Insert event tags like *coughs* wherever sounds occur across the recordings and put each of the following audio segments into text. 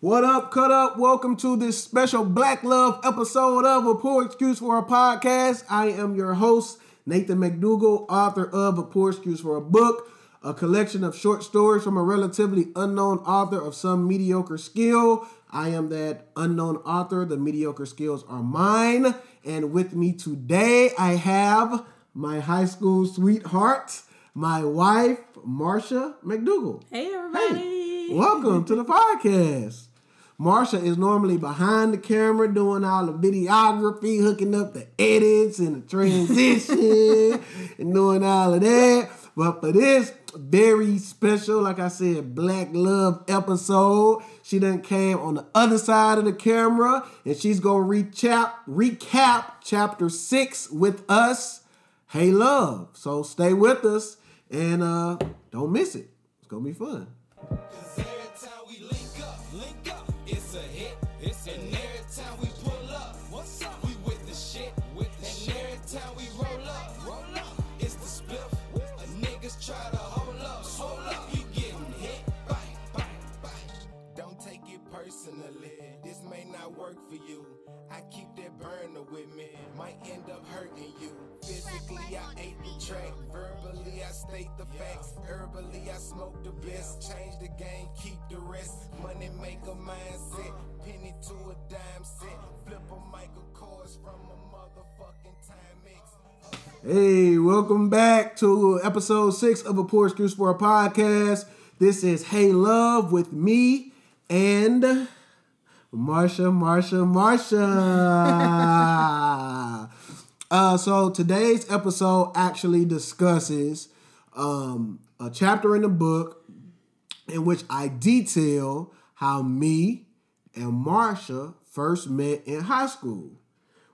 What up, cut up? Welcome to this special Black Love episode of A Poor Excuse for a Podcast. I am your host, Nathan McDougall, author of A Poor Excuse for a Book, a collection of short stories from a relatively unknown author of some mediocre skill. I am that unknown author. The mediocre skills are mine. And with me today, I have my high school sweetheart, my wife, Marsha McDougall. Hey, everybody. Hey, welcome to the podcast. Marsha is normally behind the camera doing all the videography, hooking up the edits and the transition *laughs* and doing all of that. But for this very special, like I said, Black Love episode, she done came on the other side of the camera and she's gonna recap recap chapter six with us. Hey love. So stay with us and uh don't miss it. It's gonna be fun. Cause track. Verbally, I state the facts. Herbally, I smoke the best. Change the game, keep the rest. Money make a mindset. Penny to a dime set. Flip a Michael Kors from a motherfucking time mix. Hey, welcome back to episode six of A Poor Excuse for a Podcast. This is Hey Love with me and Marsha, Marsha, Marsha. *laughs* Uh, so today's episode actually discusses um, a chapter in the book in which I detail how me and Marsha first met in high school,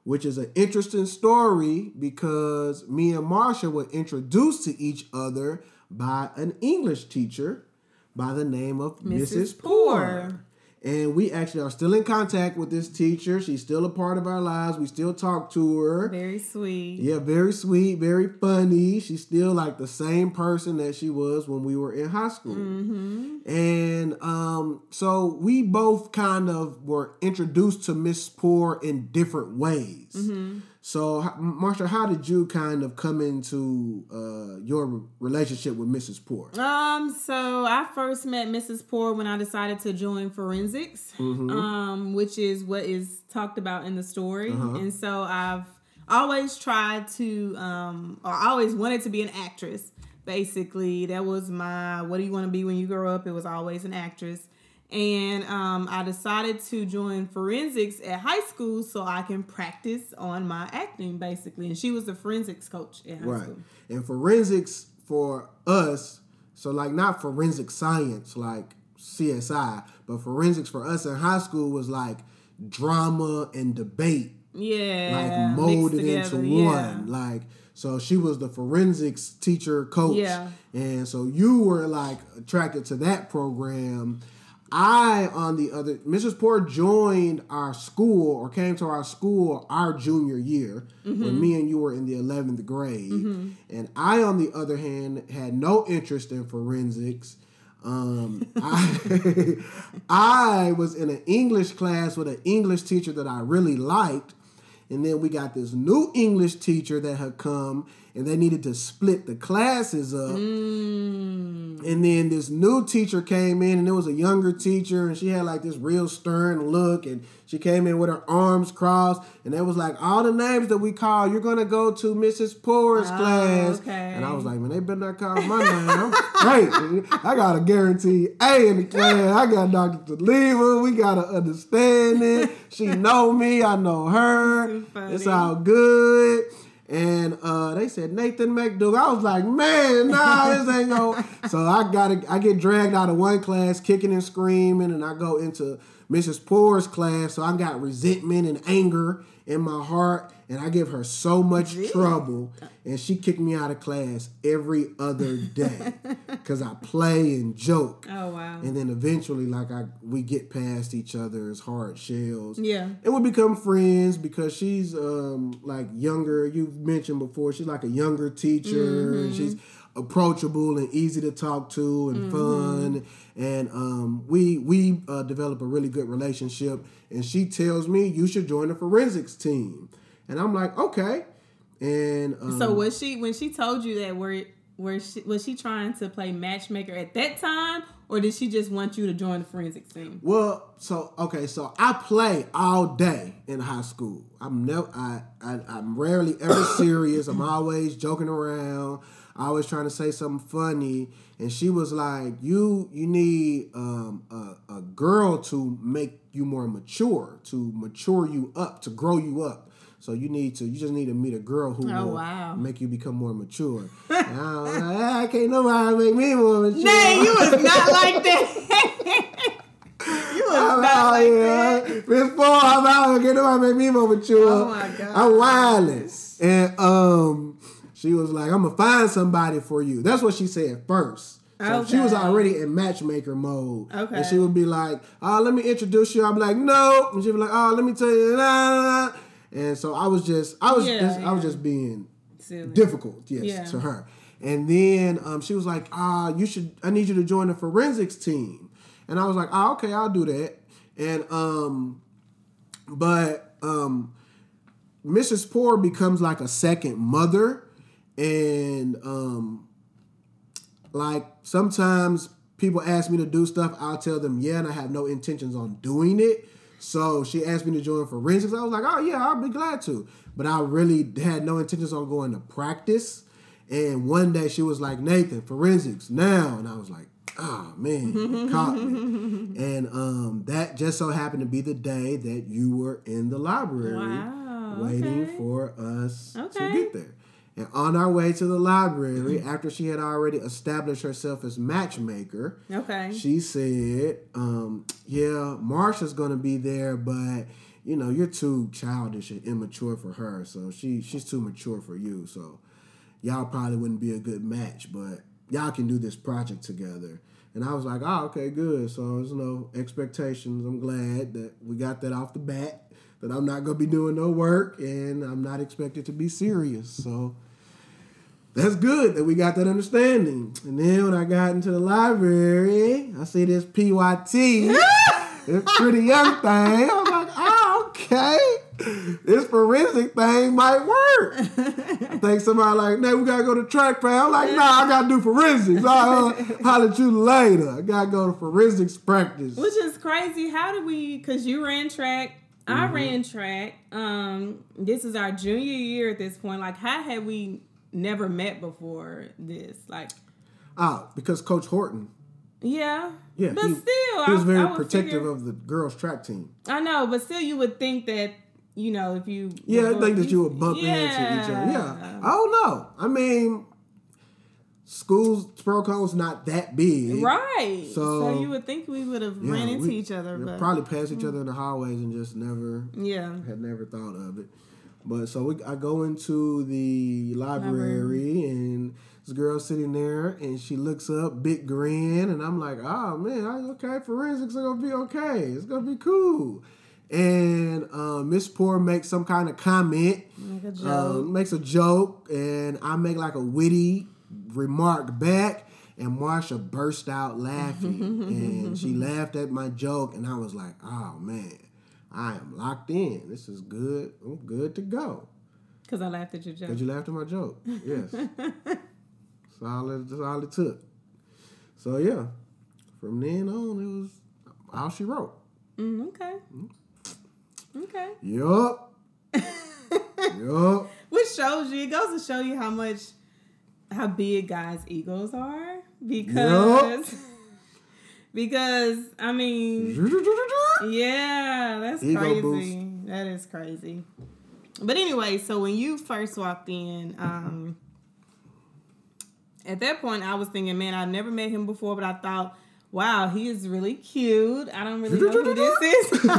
which is an interesting story because me and Marsha were introduced to each other by an English teacher by the name of Mrs. Mrs. Poor. And we actually are still in contact with this teacher. She's still a part of our lives. We still talk to her. Very sweet. Yeah, very sweet, very funny. She's still like the same person that she was when we were in high school. Mm-hmm. And um, so we both kind of were introduced to Miss Poor in different ways. Mm-hmm. So, Marsha, how did you kind of come into uh, your relationship with Mrs. Poor? Um, so I first met Mrs. Poor when I decided to join forensics, mm-hmm. um, which is what is talked about in the story, uh-huh. and so I've always tried to, um, or always wanted to be an actress. Basically, that was my what do you want to be when you grow up? It was always an actress and um, I decided to join forensics at high school so I can practice on my acting, basically. And she was the forensics coach at high right. school. And forensics for us, so like not forensic science like CSI, but forensics for us in high school was like drama and debate. Yeah, like molded together, into yeah. one. Like so, she was the forensics teacher coach. Yeah, and so you were like attracted to that program I, on the other, Mrs. Poor joined our school or came to our school our junior year mm-hmm. when me and you were in the 11th grade. Mm-hmm. And I, on the other hand, had no interest in forensics. Um, *laughs* I, *laughs* I was in an English class with an English teacher that I really liked. And then we got this new English teacher that had come and they needed to split the classes up. Mm. And then this new teacher came in, and it was a younger teacher, and she had like this real stern look, and she came in with her arms crossed, and it was like all the names that we call. You're gonna go to Mrs. Poor's oh, class, okay. and I was like, man, they better not call my name. Great, I got a guarantee A in the class. I got Dr. Taliva. We gotta understand understanding. She know me. I know her. It's all good. And uh, they said Nathan McDougall. I was like, man, nah, this ain't go. *laughs* so I got I get dragged out of one class, kicking and screaming, and I go into Mrs. Poor's class. So I got resentment and anger in my heart and I give her so much yeah. trouble, and she kicked me out of class every other day *laughs* because I play and joke. Oh wow! And then eventually, like I, we get past each other's hard shells. Yeah, and we become friends because she's um like younger. You've mentioned before she's like a younger teacher. Mm-hmm. she's approachable and easy to talk to and fun. And um, we we uh, develop a really good relationship. And she tells me you should join the forensics team, and I'm like, okay. And um, So was she when she told you that were were she was she trying to play matchmaker at that time or did she just want you to join the forensics team? Well, so okay, so I play all day in high school. I'm never, I, I, I'm rarely ever *coughs* serious. I'm always joking around. Always trying to say something funny. And she was like, "You, you need um, a, a girl to make you more mature, to mature you up, to grow you up. So you need to, you just need to meet a girl who Oh, will wow. make you become more mature." *laughs* And I, was like, "Ah, I can't nobody make me more mature. Nay, you was not *laughs* like that. you was I'm not out like here. that. Paul, I'm out. Get nobody make me more mature. Oh my God. I'm wireless. And um, she was like, I'm gonna find somebody for you. That's what she said first. So she was already in matchmaker mode. Okay. And she would be like, oh, let me introduce you. I'm like, no. And she'd be like, oh, let me tell you. Nah, nah, nah. And so I was just, I was Yeah, just, I was just being Silly. difficult, yes, Yeah. to her. And then um, she was like, "Ah, you should. I need you to join the forensics team." And I was like, "Ah, okay, I'll do that." And um, but um, Mrs. Poor becomes like a second mother, and um, like sometimes people ask me to do stuff, I'll tell them yeah, and I have no intentions on doing it. So she asked me to join forensics. I was like, oh yeah, I'll be glad to. But I really had no intentions on going to practice. And one day she was like, Nathan, forensics now. And I was like, oh man, *laughs* caught me. And um, that just so happened to be the day that you were in the library Wow, waiting okay. for us to get there. And on our way to the library, after she had already established herself as matchmaker, Okay. she said, um, "Yeah, Marsha's gonna be there, but you know you're too childish and immature for her. So she she's too mature for you. So y'all probably wouldn't be a good match, but y'all can do this project together." And I was like, "Oh, okay, good. So there's no expectations. I'm glad that we got that off the bat. That I'm not gonna be doing no work, and I'm not expected to be serious. So." That's good that we got that understanding. And then when I got into the library, I see this PYT, *laughs* this pretty young thing. I'm like, oh, okay. This forensic thing might work. I think somebody like, nah, we gotta go to track pad. I'm like, nah, I gotta do forensics. I'll holler at you later. I gotta go to forensics practice. Which is crazy. How did we? Because you ran track, I Mm-hmm. ran track. Um, this is our junior year at this point. Like, how had we never met before this? Like, Oh, because Coach Horton, yeah, yeah, but he, still, he was very I would protective figure- of the girls' track team. I know, but still, you would think that you know if you Yeah, I think that you would bump into each other. Yeah. I don't know. I mean, schools, Spurco's not that big. Right. So, So- you would think we would have Yeah, ran into we- each other, but probably passed each mm. other in the hallways and just never yeah. had never thought of it. But so we, I go into the library and this girl sitting there and she looks up, big grin, and I'm like, oh man, I- okay, forensics are gonna be okay. It's gonna be cool. And uh, Miss Poor makes some kind of comment, Make a uh, makes a joke, and I make like a witty remark back. And Marsha burst out laughing, *laughs* and she laughed at my joke, and I was like, "Oh man, I am locked in. This is good. I'm good to go." Because I laughed at your joke. Cause you laughed at my joke. Yes, *laughs* that's all. It, that's all it took. So yeah, from then on, it was all she wrote. Mm, okay. Okay. Yup. *laughs* yup. Which shows you, it goes to show you how much, how big guys' egos are. Because, because, I mean, *laughs* yeah, that's Ego crazy. boost. That is crazy. But anyway, so when you first walked in, um, at that point, I was thinking, man, I've never met him before, but I thought, wow, he is really cute. I don't really know who this is. *laughs*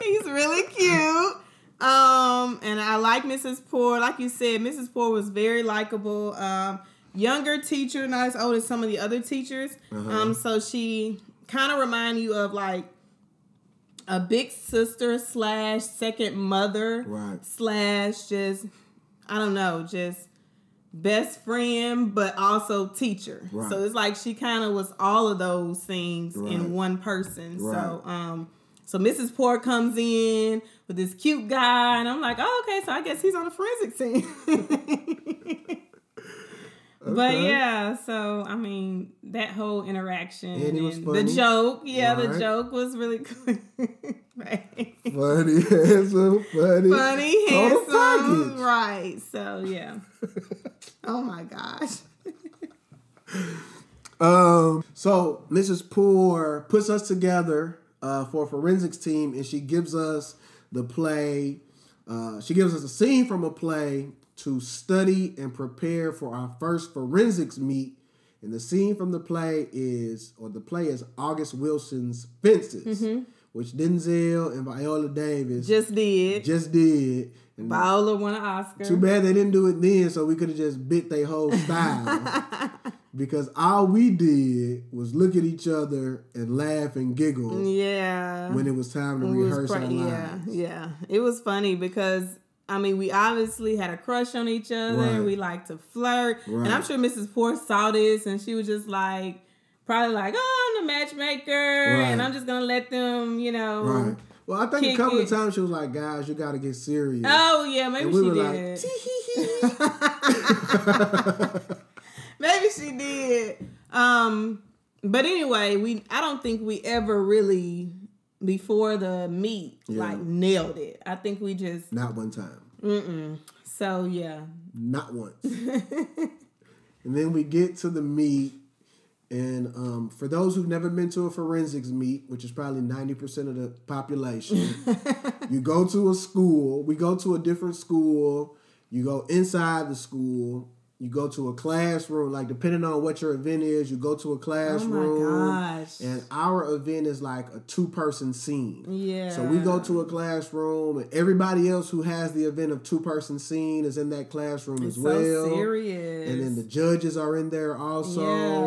*laughs* He's really cute. Um, and I like Mrs. Poor. Like you said, Mrs. Poor was very likable. Um, younger teacher, not as old as some of the other teachers. Um, so she kind of remind you of like a big sister slash second mother Right. slash just I don't know, just best friend, but also teacher. Right. So it's like she kind of was all of those things Right. in one person. So um so Mrs. Poor comes in with this cute guy, and I'm like, oh, okay, so I guess he's on the forensic team. *laughs* But yeah, so I mean that whole interaction And and the joke, yeah, the joke was really *laughs* good. right. Funny, *laughs* handsome, funny. Funny, handsome, right? So yeah. oh my gosh. *laughs* Um, so Mrs. Poor puts us together uh, for a forensics team, and she gives us the play. Uh, she gives us a scene from a play to study and prepare for our first forensics meet. And the scene from the play is, or the play is August Wilson's Fences, mm-hmm. which Denzel and Viola Davis just, did. Just did. And Viola won an Oscar. too bad they didn't do it then, so we could have just bit their whole style. *laughs* because all we did was look at each other and laugh and giggle Yeah. when it was time to It rehearse pra- our yeah, lines. yeah. It was funny because I mean we obviously had a crush on each other. Right. We like to flirt, Right. and I'm sure Mrs. Poor saw this, and she was just like, probably like, "Oh, I'm the matchmaker, and I'm just gonna let them, you know." Right. Well, I think a couple it. of times she was like, "Guys, you got to get serious." Oh yeah, maybe we she like, did. "Tee-hee-hee." *laughs* maybe she did. Um, but anyway, we I don't think we ever really before the meet Yeah. like nailed it. I think we just Not one time. mm-mm. So yeah, Not once. *laughs* and then we get to the meet, and um, for those who've never been to a forensics meet, which is probably ninety percent of the population, *laughs* you go to a school. We go to a different school. You go inside the school. You go to a classroom. Like depending on what your event is, you go to a oh classroom. my gosh, And our event is like a two person scene. yeah. So we go to a classroom, and everybody else who has the event of two person scene is in that classroom it's as well. so serious, And then the judges are in there also,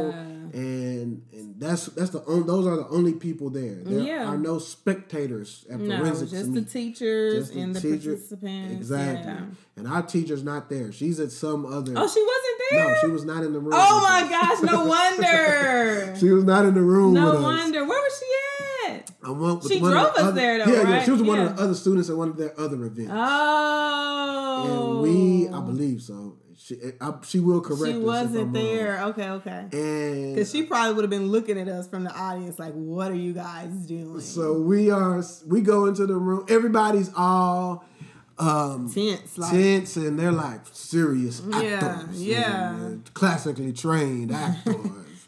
Yeah. and and that's that's the those are the only people there. There Yeah. are no spectators at no, forensics. just the teachers Just and the teacher- participants. Exactly. yeah. And our teacher's not there. She's at some other. Oh, she wasn't there. no, she was not in the room. Oh my gosh! No *laughs* wonder. She was not in the room no with us. wonder. Where was she at? I went She drove us other- there, though, Yeah, yeah. She was one of the other students at one of their other events. Oh. And we, I oh. believe so. She, I, she will correct us she if wasn't I'm wrong. there. Okay, okay. And Because she probably would have been looking at us from the audience like, "What are you guys doing?" so we are. We go into the room. Everybody's all um, tense, like tense, and they're like serious Yeah, actors. yeah. classically trained *laughs* actors.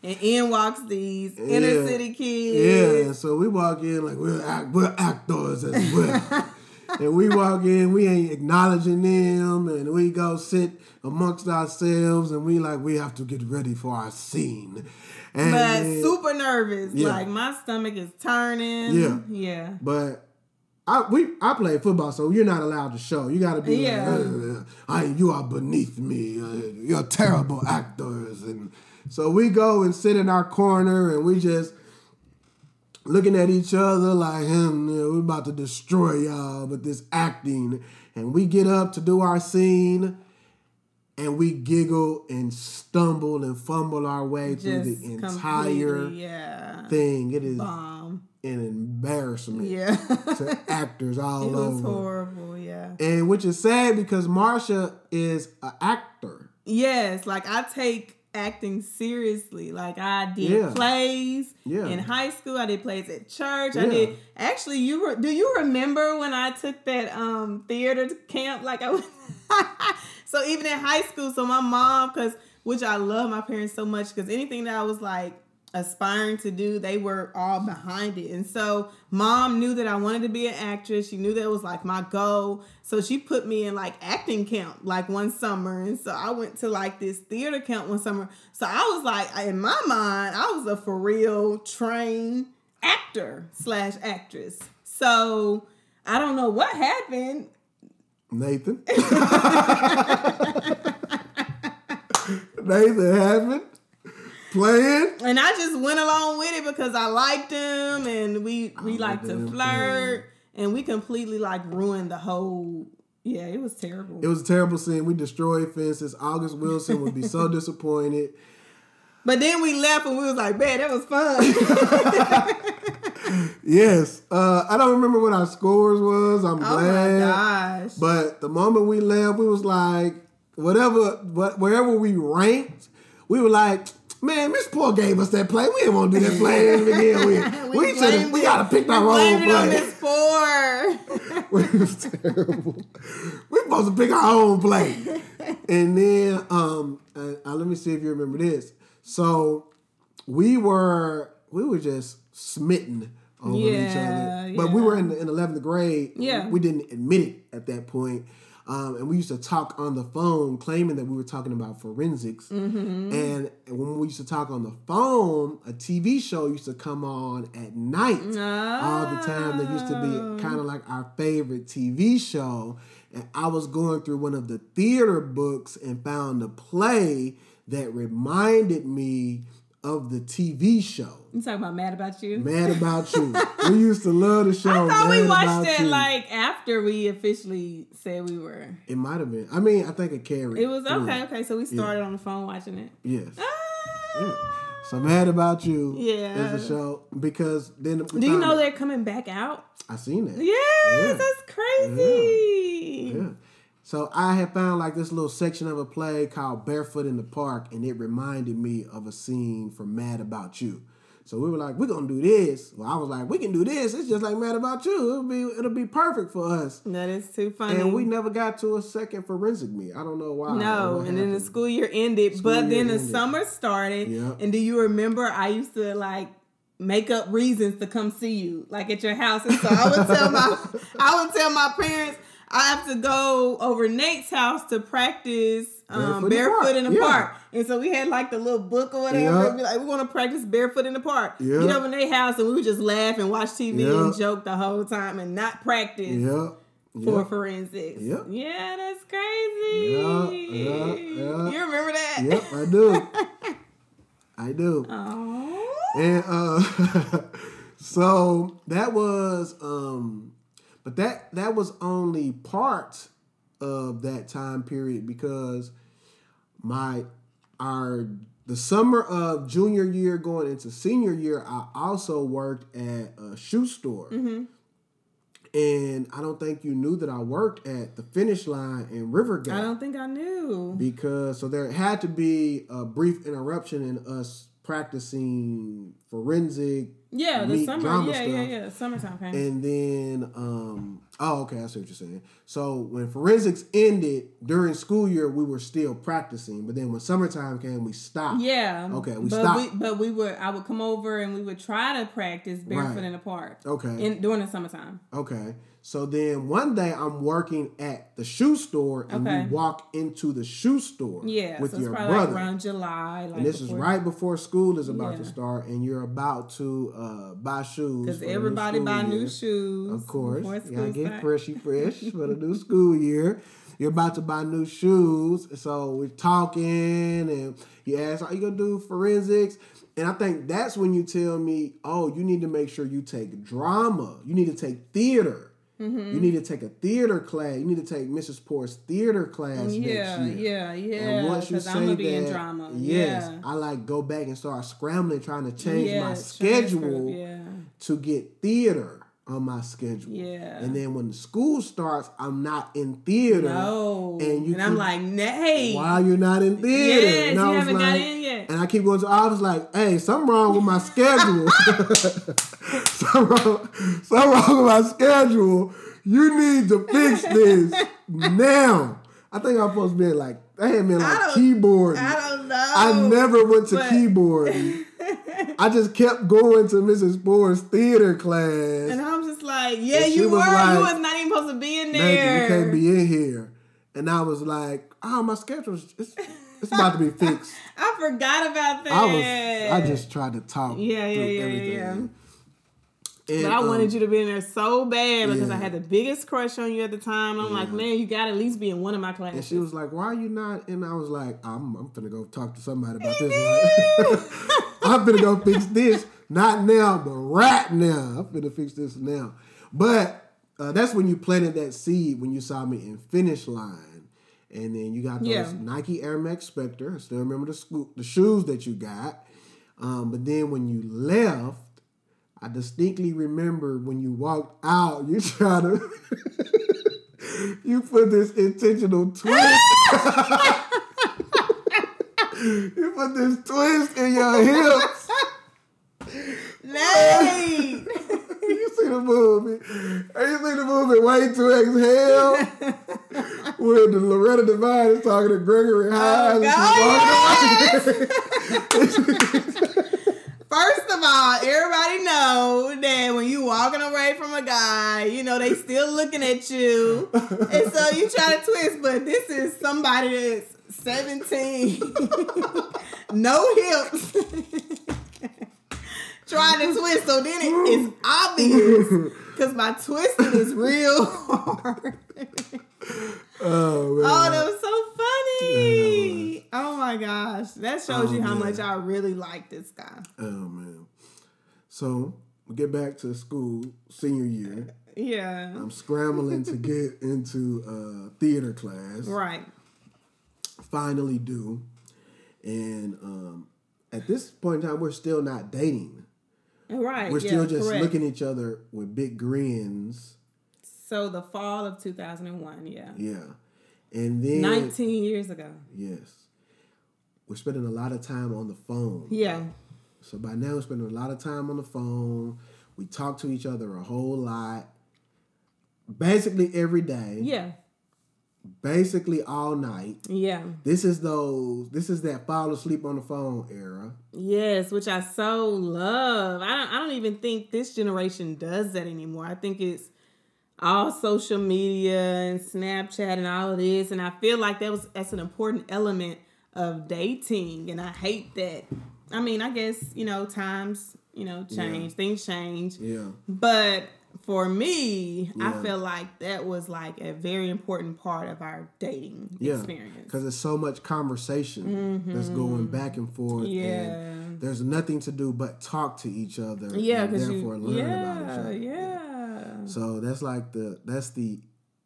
and in walks these inner city kids. yeah. So we walk in like we're act, we're actors as well. *laughs* And we walk in, we ain't acknowledging them, and we go sit amongst ourselves, and we like we have to get ready for our scene. And But super nervous. Yeah. Like my stomach is turning. Yeah. Yeah. But I we I play football, so you're not allowed to show. You got to be Yeah. like, "Uh, I, you are beneath me. Uh, you're terrible actors, and so we go and sit in our corner, and we just looking at each other like, him. we're about to destroy y'all with this acting, and we get up to do our scene. And we giggle and stumble and fumble our way through the entire yeah. thing. It is Bomb. An embarrassment Yeah. to *laughs* actors all it was over. horrible. Yeah. And which is sad because Marsha is an actor. Yes, like I take acting seriously. Like I did Yeah. plays Yeah. in high school. I did plays at church. I did actually. You re, do you remember when I took that um theater camp? Like I was. *laughs* so even in high school, so my mom, because which I love my parents so much, because anything that I was like aspiring to do, they were all behind it. And so mom knew that I wanted to be an actress. She knew that was like my goal. So she put me in like acting camp like one summer. And so I went to like this theater camp one summer. So I was like, in my mind, I was a for real trained actor slash actress. So I don't know what happened. Nathan. *laughs* Nathan happened. Playing. And I just went along with it because I liked him and we we like to flirt and we completely like ruined the whole Yeah, it was terrible. It was a terrible scene. We destroyed fences. August Wilson would be so *laughs* disappointed. but then we left and we was like, man, that was fun. *laughs* Yes. Uh, I don't remember what our scores was. I'm oh glad. my gosh. But the moment we left, we was like, whatever, what, wherever we ranked, we were like, man, Miss Poor gave us that play. We didn't want to do that play to begin with. we should *laughs* we got to pick our own blamed it on play. Miss Poor. *laughs* it was terrible. We're supposed to pick our own play. And then, um, uh, uh, let me see if you remember this. So we were, we were just smitten over each other. But we were in the in eleventh grade. Yeah. we didn't admit it at that point. Um, and we used to talk on the phone, claiming that we were talking about forensics. Mm-hmm. And when we used to talk on the phone, a TV show used to come on at night all the time. That used to Oh. be kind of like our favorite TV show. And I was going through one of the theater books and found a play that reminded me of the TV show. You talking about Mad About You? Mad About You. *laughs* we used to love the show. I thought we watched it You. like after we officially said we were. It might have been. I mean, I think it carried. It was through. okay, okay. So we started on the phone watching it. Yes. Ah. So Mad About You Yeah. is a show because then Do you know it- they're coming back out? I seen that. Yes, Yeah. that's crazy. Yeah. So I had found like this little section of a play called Barefoot in the Park, and it reminded me of a scene from Mad About You. So we were like, we're gonna do this. Well, I was like, we can do this. It's just like Mad About You. It'll be it'll be perfect for us. That is too funny. And we never got to a second forensic meet. I don't know why. No, and then the school year ended, School but year then the summer started. Yeah. And do you remember I used to like make up reasons to come see you, like at your house? And so I would tell my *laughs* I would tell my parents I have to go over Nate's house to practice um, Barefoot in the park. in the Yeah. park. And so we had like the little book or whatever. Yeah. be like, we want to practice barefoot in the park. Yeah. Get over Nate's house and we would just laugh and watch TV Yeah. and joke the whole time and not practice Yeah. for Yeah. forensics. Yep. Yeah, that's crazy. Yeah, yeah, yeah. You remember that? Yep, I do. *laughs* I do. Oh. And uh *laughs* so that was um but that that was only part of that time period because my our the summer of junior year going into senior year I also worked at a shoe store. Mm-hmm. And I don't think you knew that I worked at the finish line in Rivergate I don't think I knew. because so there had to be a brief interruption in us practicing forensic Yeah, the summer. Yeah, yeah, stuff. yeah. Summertime came. and then um oh okay i see what you're saying so when forensics ended during school year we were still practicing but then when summertime came we stopped yeah. Okay, we but stopped. We, but we would. I would come over and we would try to practice barefoot Right. in the park. Okay. In during the summertime. okay so then one day i'm working at the shoe store and Okay. we walk into the shoe store Yeah. with so your brother like around July. Like and this is right before school is about to start, and you're about to uh, buy shoes. Because new everybody school buy new shoes. Of course, you gotta get freshy *laughs* fresh for the new school year. You're about to buy new shoes, so we're talking, and you ask, "Are you gonna do forensics?" And I think that's when you tell me, "Oh, you need to make sure you take drama. You need to take theater. Mm-hmm. You need to take a theater class. You need to take Mrs. Porter's theater class Yeah, next year." yeah, yeah. And once you Because say I'm gonna be that, in drama. yes, yeah. I like go back and start scrambling, trying to change Yeah, my schedule Yeah. to get theater on my schedule. Yeah. And then when the school starts, I'm not in theater. No. And And, you I'm like, nay. Why you're not in theater? Yes, and I you haven't like, got in yet. And I keep going to I was like, hey, something wrong with my schedule. *laughs* *laughs* *laughs* something, wrong, with my schedule. You need to fix this now. I think I'm supposed to be like, I had been like keyboard. I don't know. I never went to but- keyboard. *laughs* I just kept going to Mrs. Moore's theater class. And I'm just like, yeah, you were. like, you was not even supposed to be in there. you can't be in here. And I was like, oh, my schedule's it's, it's about to be fixed. *laughs* I forgot about that. I was I just tried to talk. Yeah, yeah, yeah, everything. yeah. And, But I wanted um, you to be in there so bad because I had the biggest crush on you at the time. I'm like, man, you got to at least be in one of my classes. And she was like, "Why are you not?" And I was like, "I'm, I'm finna go talk to somebody about this. *laughs* I'm finna go fix *laughs* this. Not now, but right now. I'm finna fix this now." But uh, that's when you planted that seed when you saw me in finish line, and then you got those Yeah. Nike Air Max Spectre. I still remember the school, the shoes that you got. Um, but then when you left, I distinctly remember when you walked out, you try to *laughs* you put this intentional twist. *laughs* you put this twist in your hips. Nate! *laughs* You see the movie. You seen the movie Wait to Exhale? Where the Loretta Devine is talking to Gregory Hines and she's walking away. Of all, everybody know that when you walking away from a guy, you know they still looking at you, and so you try to twist. But this is somebody that's seventeen, *laughs* no hips, *laughs* trying to twist. So then it's obvious because my twisting is real hard. *laughs* Oh, man. Oh, that was so funny. Oh my gosh. That shows Oh, you how man. much I really like this guy. Oh, man. So, we get back to school, senior year. Yeah. I'm scrambling to get *laughs* into uh, theater class. Right. Finally do. And um, at this point in time, we're still not dating. Right. We're yeah, still just correct. looking at each other with big grins. So the fall of 2001, yeah. Yeah. And then 19 years ago. Yes. We're spending a lot of time on the phone. Yeah. So by now we're spending a lot of time on the phone. We talk to each other a whole lot. Basically every day. Yeah. Basically all night. Yeah. This is those this is that fall asleep on the phone era. Yes, which I so love. I don't I don't even think this generation does that anymore. I think it's all social media and Snapchat and all of this. And I feel like that was that's an important element of dating. And I hate that. I mean, I guess, you know, times, you know, change, things change. Yeah. But for me, I Yeah. feel like that was like a very important part of our dating Yeah. experience. Because there's so much conversation that's going back and forth. Mm-hmm. Yeah. And there's nothing to do but talk to each other. Yeah, and therefore you, learn about each other. yeah. So that's like the that's the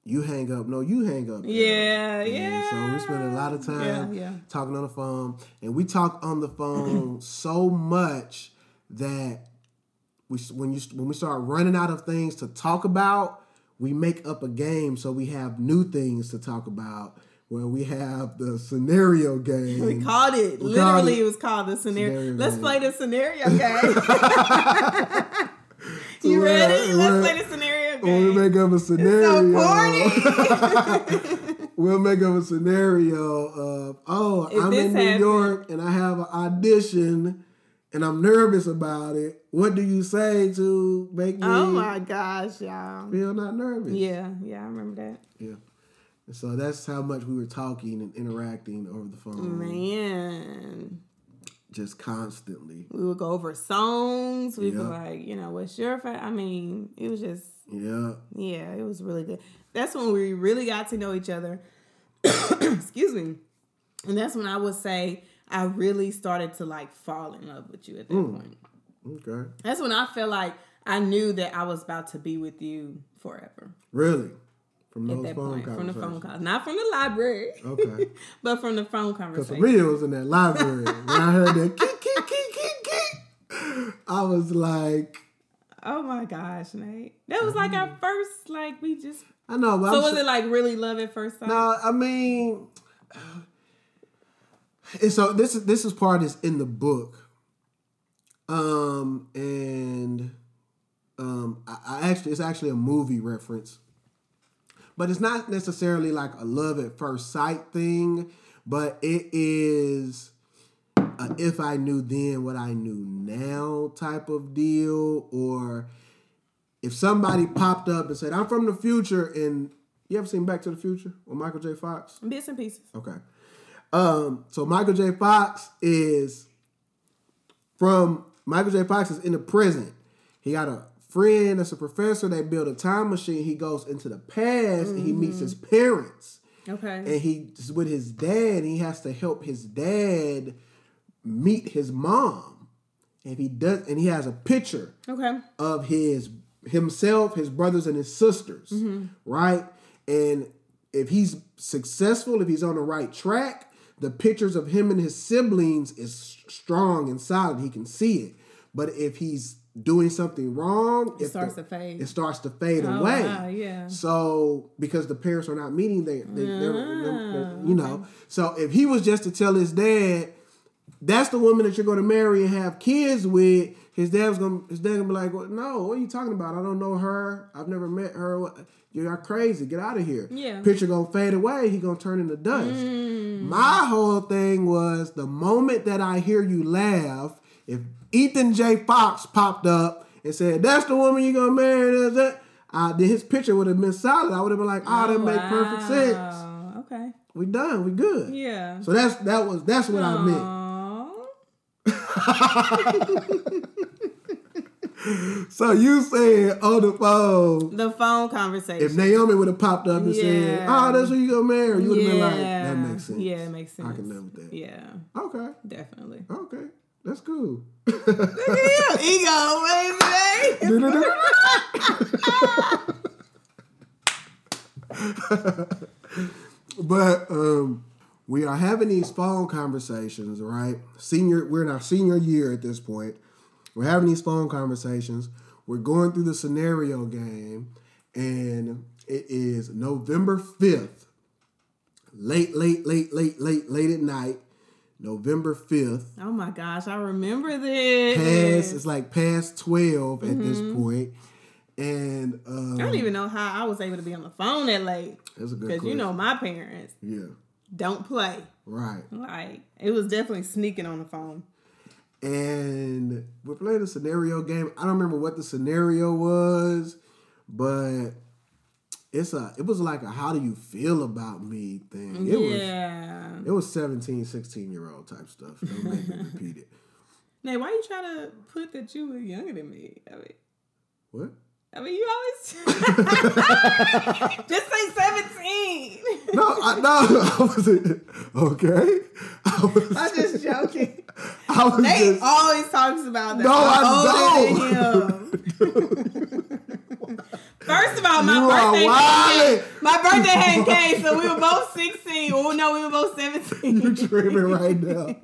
you hang up, no, you hang up. Yeah, And yeah. So we spend a lot of time Yeah, yeah. talking on the phone, and we talk on the phone *clears throat* so much that we when you when we start running out of things to talk about, we make up a game so we have new things to talk about. Where we have the scenario game. We called it. We literally, called it it was called the scenario. scenario Let's game. play the scenario *laughs* game. *laughs* you ready? Let's play the make up a scenario, corny. *laughs* we'll make up a scenario of, oh, If I'm in New happened- York and I have an audition and I'm nervous about it. What do you say to make me oh my gosh, y'all. feel not nervous? Yeah, yeah, I remember that. Yeah. And so that's how much we were talking and interacting over the phone, Man. just constantly. We would go over songs. We'd be like, you know, what's your favorite? I mean, it was just Yeah. Yeah, it was really good. That's when we really got to know each other. *coughs* Excuse me. And that's when I would say I really started to like fall in love with you at that Mm. point. Okay. That's when I felt like I knew that I was about to be with you forever. Really? From those phone point, from the phone conversations. call, not from the library, Okay. *laughs* but from the phone conversation. Because for me, it was in that library. when I heard that *laughs* keek, keek, keek, keek, keek, I was like, Oh my gosh, Nate, that was like our first, like we just. I know, So I'm was sa- it like really love at first sight? No, I mean, and so this is this is part is in the book, um, and um, I, I actually it's actually a movie reference, but it's not necessarily like a love at first sight thing, but it is. A if I knew then what I knew now type of deal, or if somebody popped up and said, I'm from the future, and you ever seen Back to the Future with Michael J. Fox? Bits and pieces. Okay. Um, so Michael J. Fox is from Michael J. Fox is in the present. He got a friend that's a professor. They build a time machine. He goes into the past and he meets his parents. Okay. And he's with his dad. He has to help his dad meet his mom. And if he does, and he has a picture Okay. of his himself, his brothers, and his sisters, right? And if he's successful, if he's on the right track, the pictures of him and his siblings is strong and solid. He can see it. But if he's doing something wrong, It starts the- to fade. It starts to fade Oh, away. wow, yeah. So because the parents are not meeting, they, they they're- Ah, you know. So if he was just to tell his dad, that's the woman that you're going to marry and have kids with, his dad's going. His dad gonna be like, well, "No, what are you talking about? I don't know her. I've never met her. You're crazy. Get out of here." Yeah. Picture gonna fade away. He gonna turn into dust. Mm. My whole thing was the moment that I hear you laugh, if Ethan J. Fox popped up and said, "That's the woman you're gonna marry," that's it. Uh, then his picture would have been solid. I would have been like, "Oh, that make perfect sense. Okay. We done. We good." Yeah. So that's that was that's what I meant. *laughs* So you said on the phone, The phone conversation. if Naomi would have popped up and said, Yeah. "Oh, that's who you gonna marry," you would have yeah. been like, "That makes sense." Yeah, it makes sense. I can live with that. Yeah, Okay. definitely. Okay. That's cool. *laughs* Ego, baby. *laughs* But um, we are having these phone conversations, right? Senior, we're in our senior year at this point. We're having these phone conversations. We're going through the scenario game, and it is November fifth, late, late, late, late, late, late at night. November fifth. Oh my gosh, I remember this. Past it's like past twelve at this point, and um, I don't even know how I was able to be on the phone that late. That's a good Because you know my parents yeah, don't play. right. Like it was definitely sneaking on the phone. and we're playing a scenario game. I don't remember what the scenario was, but it's a it was like a how do you feel about me thing. It was yeah. it was 17, 16 year old type stuff. Don't make me repeat it. *laughs* Nay, why you trying to put that you were younger than me? I mean, What? I mean, you always *laughs* *laughs* just say seventeen. No, I no, I wasn't okay. I was, I'm just joking. *laughs* I was Nate just always talks about that. No, I'm I older than him. First of all, my You birthday came. My birthday hadn't came, so we were both 16. Oh no, we were both 17. You're dreaming right now.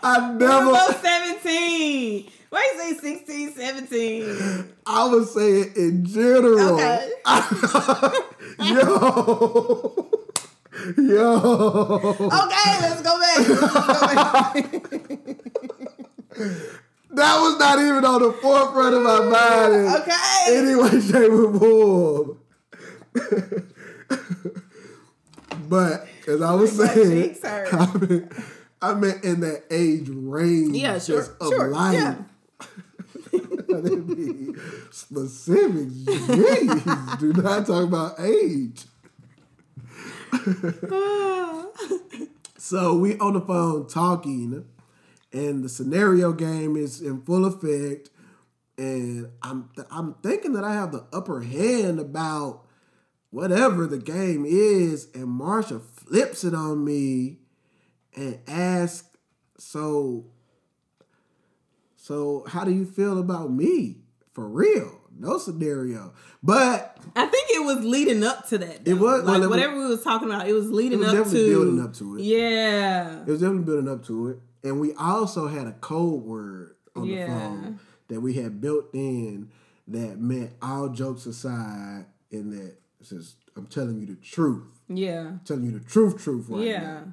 I never. we were both 17. Why you say 16, 17? I would say it in general. Okay. *laughs* Yo. Yo. Okay, let's go back. Let's go back. That was not even on the forefront of my mind. Okay. Anyway, shape, or form. but as I was My saying. I mean, I meant in that age range Yeah, sure, just of sure, life. yeah. It be specific. Jeez, do not talk about age. *laughs* So we on the phone talking, and the scenario game is in full effect, and I'm I'm thinking that I have the upper hand about whatever the game is, and Marsha flips it on me and asks, "So, so how do you feel about me for real? No scenario, but I think it was leading up to that. It was- though. well, like it was- whatever we was talking about. It was leading was up definitely to building up to it. Yeah, It was definitely building up to it. And we also had a code word on Yeah. the phone that we had built in that meant all jokes aside, and that says, I'm telling you the truth. yeah, I'm telling you the truth, truth right yeah. now.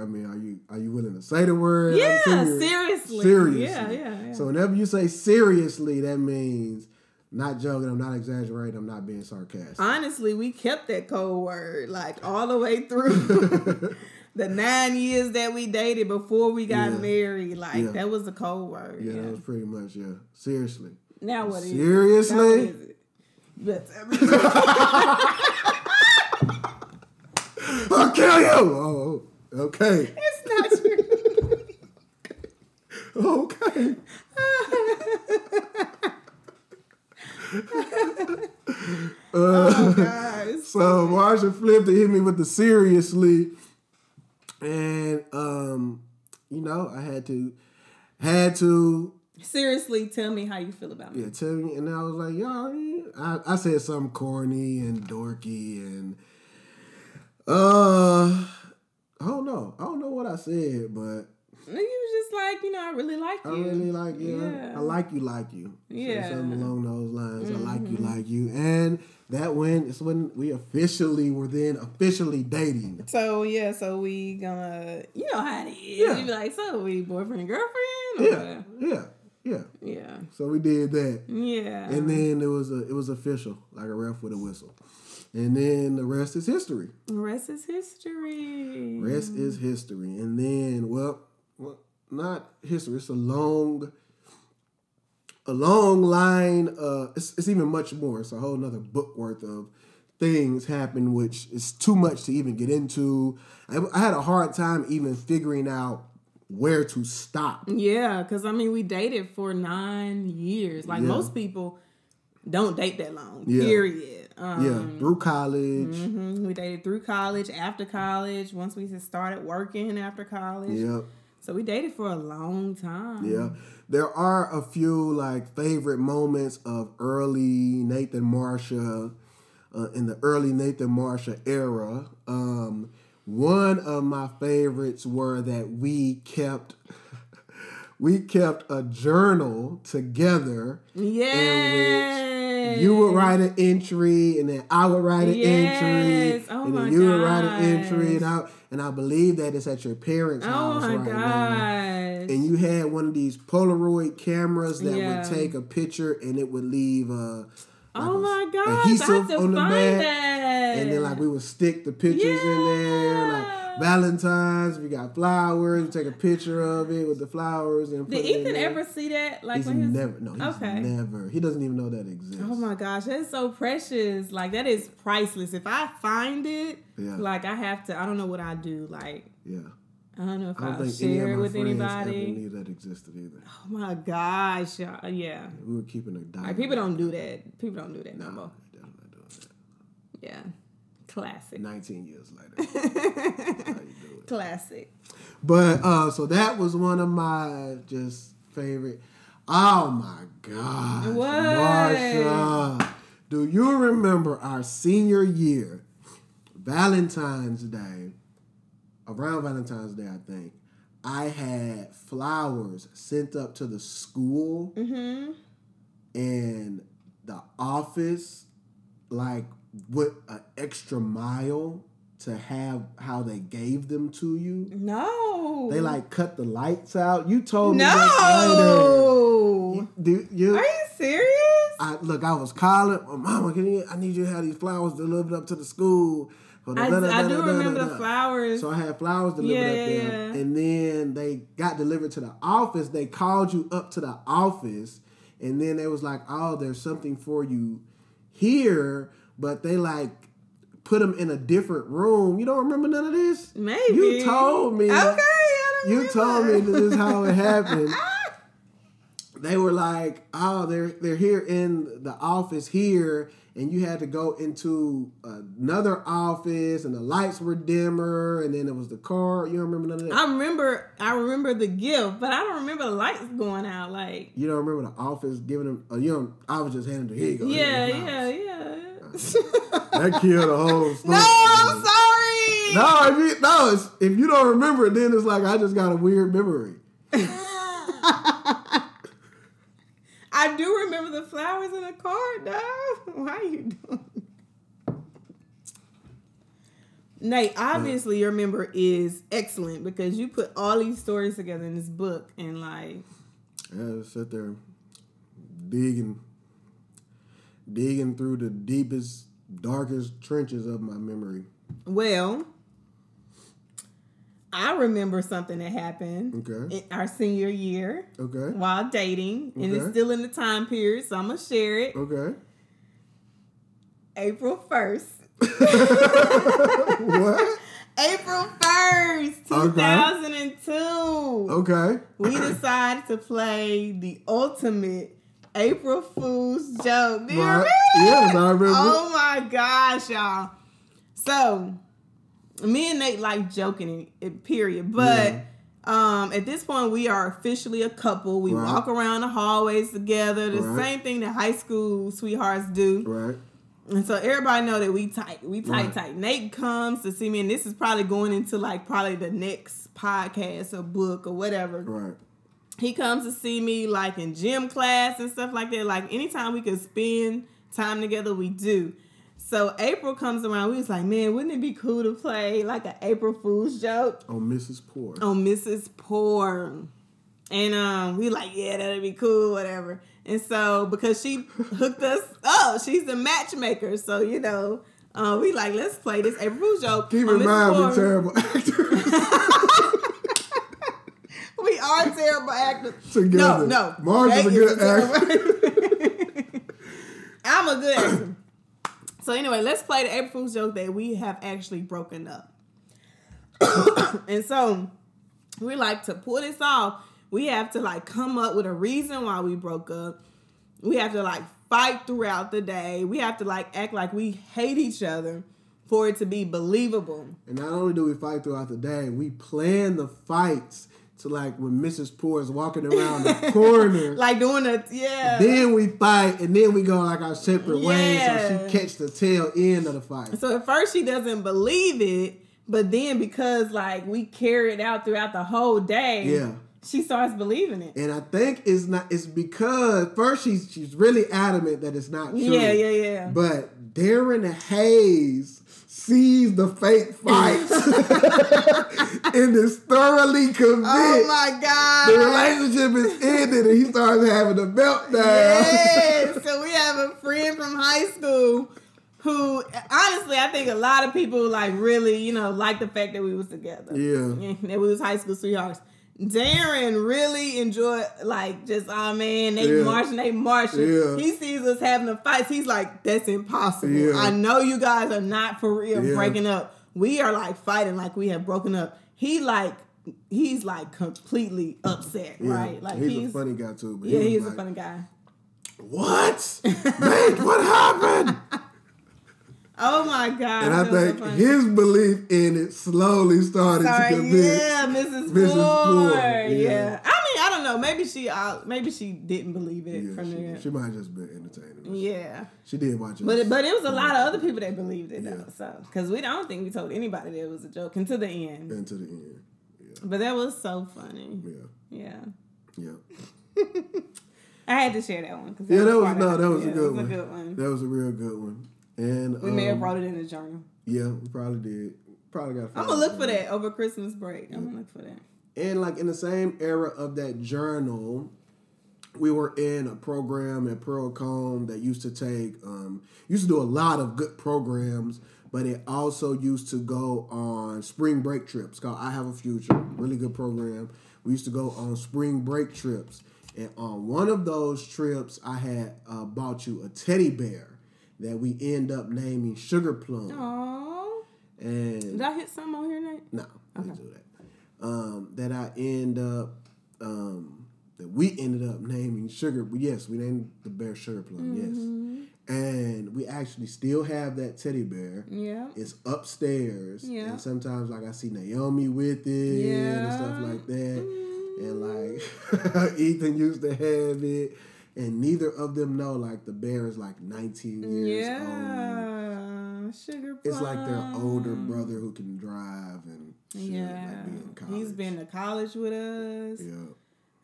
I mean, are you are you willing to say the word? Yeah, seriously. Seriously. Yeah, yeah, yeah. So whenever you say seriously, that means not joking, I'm not exaggerating, I'm not being sarcastic. Honestly, we kept that code word like all the way through *laughs* the nine years that we dated before we got Yeah. married. Like Yeah. that was the code word. yeah, Yeah. that was pretty much, yeah. Seriously. Now what is it? Now Seriously? what is it? Better. *laughs* I'll kill you. Oh, oh. Okay. it's not true. *laughs* Okay. *laughs* oh gosh. So Marsha flipped and hit me with the seriously, and um, you know, I had to had to Seriously, tell me how you feel about me. Yeah, tell me. And I was like, y'all, I, I said something corny and dorky and uh, I don't know. I don't know what I said, but You was just like, you know, I really like you. I really like you. Yeah. I like you, like you. Yeah. Mm-hmm. something along those lines. I like you, like you, and that when it's when we officially were then officially dating. So yeah, so we gonna, you know how it is. Yeah. You be like, so we boyfriend and girlfriend. Yeah, yeah, yeah. Yeah, So we did that. yeah. And then it was a, it was official, like a ref with a whistle. And then the rest is history. The rest is history. Rest is history. And then, well, well, not history. It's a long, a long line. Uh, it's, it's even much more. It's a whole nother book worth of things happen, which is too much to even get into. I, I had a hard time even figuring out where to stop. Yeah, because I mean, we dated for nine years. Like Yeah. most people don't date that long. Yeah. Period. Um, Yeah, through college. mhm, We dated through college, after college, once we just started working after college. Yep. So we dated for a long time. Yeah. There are a few like favorite moments of early Nathan Marsha, uh, in the early Nathan Marsha era. Um, one of my favorites were that we kept *laughs* we kept a journal together Yeah. You would write an entry and then I would write an entry Oh and my then you would write an entry and. I and I believe that it's at your parents' Oh house my right now and you had one of these Polaroid cameras that Yeah. would take a picture and it would leave uh like oh a- my gosh. I adhesive have to on the find back, that. and then like we would stick the pictures in there like Yeah. Valentine's we got flowers we take a picture of it with the flowers and Did Ethan ever see that? Like he's when his never no he's Okay. never he doesn't even know that exists Oh my gosh, that's so precious. Like that is priceless. If I find it, Yeah. like I have to. I don't know what I do. Like yeah I don't know if I don't I'll think any of share it with friends ever anybody. knew that existed either Oh my gosh, y'all. yeah. we were keeping a diary Like people don't do that. People don't do that no no more. definitely doing that Yeah, classic. 19 years later *laughs* how you do classic. But uh so that was one of my just favorite. Oh my. What? Marsha. Do you remember our senior year, Valentine's Day? Around Valentine's Day, I think. I had flowers sent up to the school Mm-hmm. and the office like went an extra mile to have how they gave them to you. No. They like cut the lights out. You told me this later. no. Do you? Are you serious? I look. I was calling. Oh, Mama, can you? I need you to have these flowers delivered up to the school. I, da- da- I do da- remember the da." flowers. So I had flowers delivered Yeah, up there, yeah. and then they got delivered to the office. They called you up to the office, and then they was like, "Oh, there's something for you here," but they like put them in a different room. You don't remember none of this? Maybe You told me. Okay, I don't You told me this is how it happened. *laughs* they were like, "Oh, they're they're here in the office here." And you had to go into another office, and the lights were dimmer, and then it was the car. You don't remember none of that. I remember I remember the gift, but I don't remember the lights going out. Like you don't remember the office giving them. Uh, you don't. I was just handing the Here you go. yeah, your yeah, yeah. That killed the whole story. no, I'm sorry. No, if you, no, it's, if you don't remember it, then it's like I just got a weird memory. *laughs* I do remember the flowers in the card, though. *laughs* Why are you doing? Nate, obviously your memory is excellent because you put all these stories together in this book and like Yeah, just sit there digging, digging through the deepest, darkest trenches of my memory. well I remember something that happened Okay. in our senior year Okay. while dating and it's still in the time period, so I'm gonna share it. Okay. April 1st. *laughs* *laughs* what? April 1st, Okay. 2002. Okay. we decided to play the ultimate April Fool's joke. Do you remember? Yes, I remember. Oh my gosh, y'all. So, me and Nate like joking, in- in period. But Yeah. Um, at this point, we are officially a couple. We Right. walk around the hallways together, the Right. same thing that high school sweethearts do. Right. And so everybody know that we tight. We tight, Right. tight. Nate comes to see me, and this is probably going into like probably the next podcast or book or whatever. Right. He comes to see me like in gym class and stuff like that. Like anytime we could spend time together, we do. So April comes around. We was like, man, wouldn't it be cool to play like an April Fool's joke On Mrs. Poor. on Mrs. Poor? And um, we like, yeah, that'd be cool, whatever. And so because she hooked us up, she's the matchmaker. So you know, uh, we like, let's play this April Fool's joke. Keep on in Mrs. mind, we're terrible actors We are terrible actors. together. No, no. Marge is a good actor. *laughs* I'm a good actor. So anyway, let's play the April Fool's joke that we have actually broken up. *coughs* and so we like to pull this off. We have to like come up with a reason why we broke up. We have to like fight throughout the day. We have to like act like we hate each other for it to be believable. And not only do we fight throughout the day, we plan the fights to like when Mrs. Poor is walking around the corner. *laughs* Like doing a yeah. then we fight, and then we go like our separate ways, so she catch the tail end of the fight. So at first she doesn't believe it, but then because like we carry it out throughout the whole day, Yeah. she starts believing it. And I think it's not. It's because first she's she's really adamant that it's not true. Yeah, yeah, yeah. But Darren Hayes sees the fake fights *laughs* and is thoroughly convinced oh my God. the relationship is ended, and he starts having a meltdown. Yes. *laughs* so we have a friend from high school who honestly I think a lot of people like really, you know, like the fact that we was together. Yeah. That we was high school sweethearts. Darren really enjoyed like just oh man they Yeah. marching they marching. Yeah. He sees us having a fight. He's like that's impossible. Yeah. I know you guys are not for real Yeah. breaking up. We are like fighting like we have broken up. He like he's like completely upset, right? Like he's, he's, a funny guy too. But yeah, he he's was a funny guy. What? Nate, what happened? *laughs* Oh my god! And I that was so think his belief in it slowly started Sorry, to convince. yeah, Mrs. Mrs. Poor. Yeah. yeah. I mean, I don't know. Maybe she, uh, maybe she didn't believe it Yeah, from there. she, she might have just been entertaining. yeah, She did watch it. but it, but it was a lot of other people that believed it Yeah. though. So because we don't think we told anybody that it was a joke until the end. Until the end. But that was so funny. Yeah. Yeah, Yeah. *laughs* I had to share that one. 'cause Yeah, that was part no, that was Yeah, a good it was a good one. That was a real good one. And We may have um, wrote it in the journal. Yeah, we probably did. Probably got. I'm gonna look for that over Christmas break. I'm gonna look for that. And like in the same era of that journal, we were in a program at Pearlcombe that used to take, um, used to do a lot of good programs, but it also used to go on spring break trips called I Have a Future. Really good program. We used to go on spring break trips. And on one of those trips, I had uh, bought you a teddy bear that we end up naming Sugar Plum. Oh, And did I hit something on here, Nate? no, I didn't do that. Um, that I end up um, that we ended up naming Sugar. Yes, we named the bear Sugar Plum. Yes, and we actually still have that teddy bear. Yeah. It's upstairs, Yeah. and sometimes like I see Naomi with it yeah. and stuff like that. And like *laughs* Ethan used to have it, and neither of them know like the bear is like 19 years old. Yeah, sugar plum. It's like their older brother who can drive and shit, Yeah, like be in college. he's been to college with us. yeah.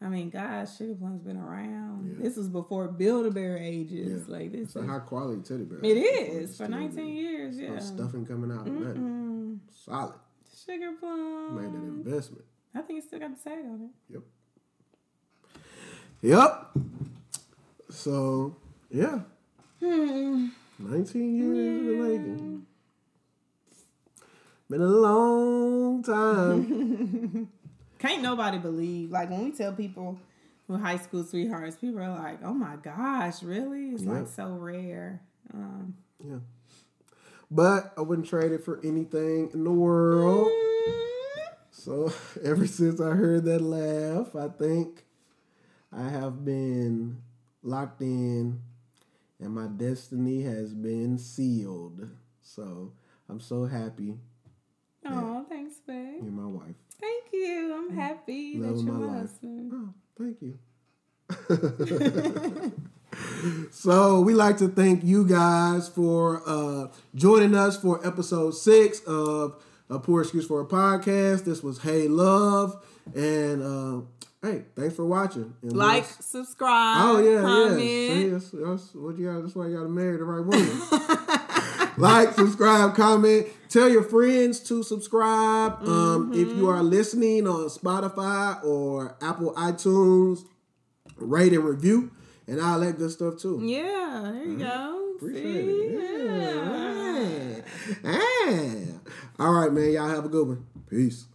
I mean, gosh, Sugar Plum's been around. Yeah. This was before Build a Bear ages. Yeah. Like this, It's a high quality teddy bear. It's for still 19 years. no Yeah, stuffing coming out of nothing. Solid. Sugar Plum. Made an investment. I think it still got the tag on it. Yep. Yep. So yeah, Hmm. nineteen years in the making. Been a long time. *laughs* Can't nobody believe. Like when we tell people we're high school sweethearts, people are like, "Oh my gosh, really?" It's like so rare. Um, yeah. But I wouldn't trade it for anything in the world. So *laughs* ever since I heard that laugh, I think I have been locked in and my destiny has been sealed. So I'm so happy Oh, thanks, babe. you're my wife. Thank you. I'm happy that you're my, my husband. Oh, thank you. *laughs* so we like to thank you guys for uh, joining us for episode six of a poor excuse for a podcast. This was Hey Love, and uh, hey, thanks for watching. And like, subscribe. Oh yeah, comment. yeah. See, that's, that's what you got. That's why you got to marry the right woman. *laughs* like, subscribe, comment. Tell your friends to subscribe. Mm-hmm. Um, if you are listening on Spotify or Apple iTunes, rate and review, and all that good stuff too. Yeah, there you go. Appreciate See? it. Yeah. yeah. yeah. All right, man. Y'all have a good one. Peace.